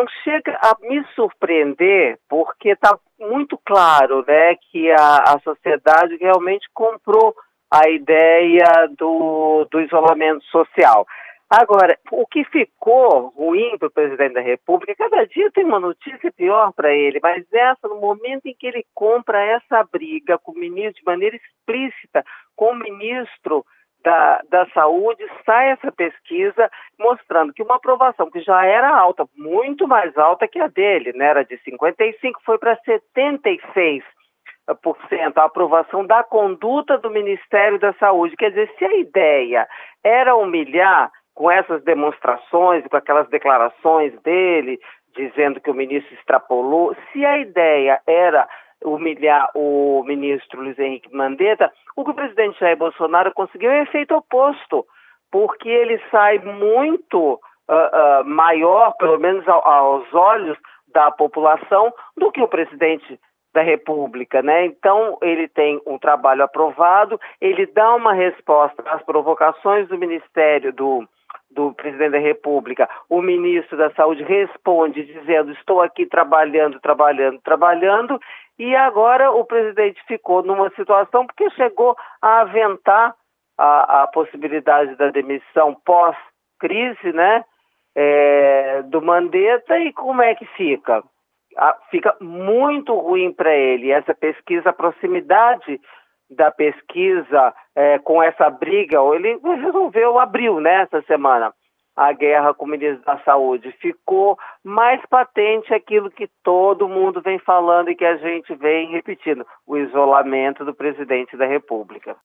Não chega a me surpreender, porque está muito claro né, que a, a sociedade realmente comprou a ideia do, do isolamento social. Agora, o que ficou ruim para o presidente da República, cada dia tem uma notícia pior para ele, mas essa, no momento em que ele compra essa briga com o ministro de maneira explícita, com o ministro da, da Saúde, sai essa pesquisa mostrando que uma aprovação que já era alta, muito mais alta que a dele, né? era de 55%, foi para 76% a aprovação da conduta do Ministério da Saúde. Quer dizer, se a ideia era humilhar com essas demonstrações, com aquelas declarações dele, dizendo que o ministro extrapolou, se a ideia era humilhar o ministro Luiz Henrique Mandetta, o que o presidente Jair Bolsonaro conseguiu é efeito oposto, porque ele sai muito uh, uh, maior, pelo menos aos olhos da população, do que o presidente da República, né? Então ele tem um trabalho aprovado, ele dá uma resposta às provocações do Ministério do do presidente da República, o ministro da Saúde responde dizendo: Estou aqui trabalhando, trabalhando, trabalhando, e agora o presidente ficou numa situação porque chegou a aventar a, a possibilidade da demissão pós-crise, né? É, do Mandetta, e como é que fica? fica muito ruim para ele. Essa pesquisa, a proximidade da pesquisa é, com essa briga, ele resolveu, abriu né, essa semana a guerra com o ministro da Saúde. Ficou mais patente aquilo que todo mundo vem falando e que a gente vem repetindo: o isolamento do presidente da República.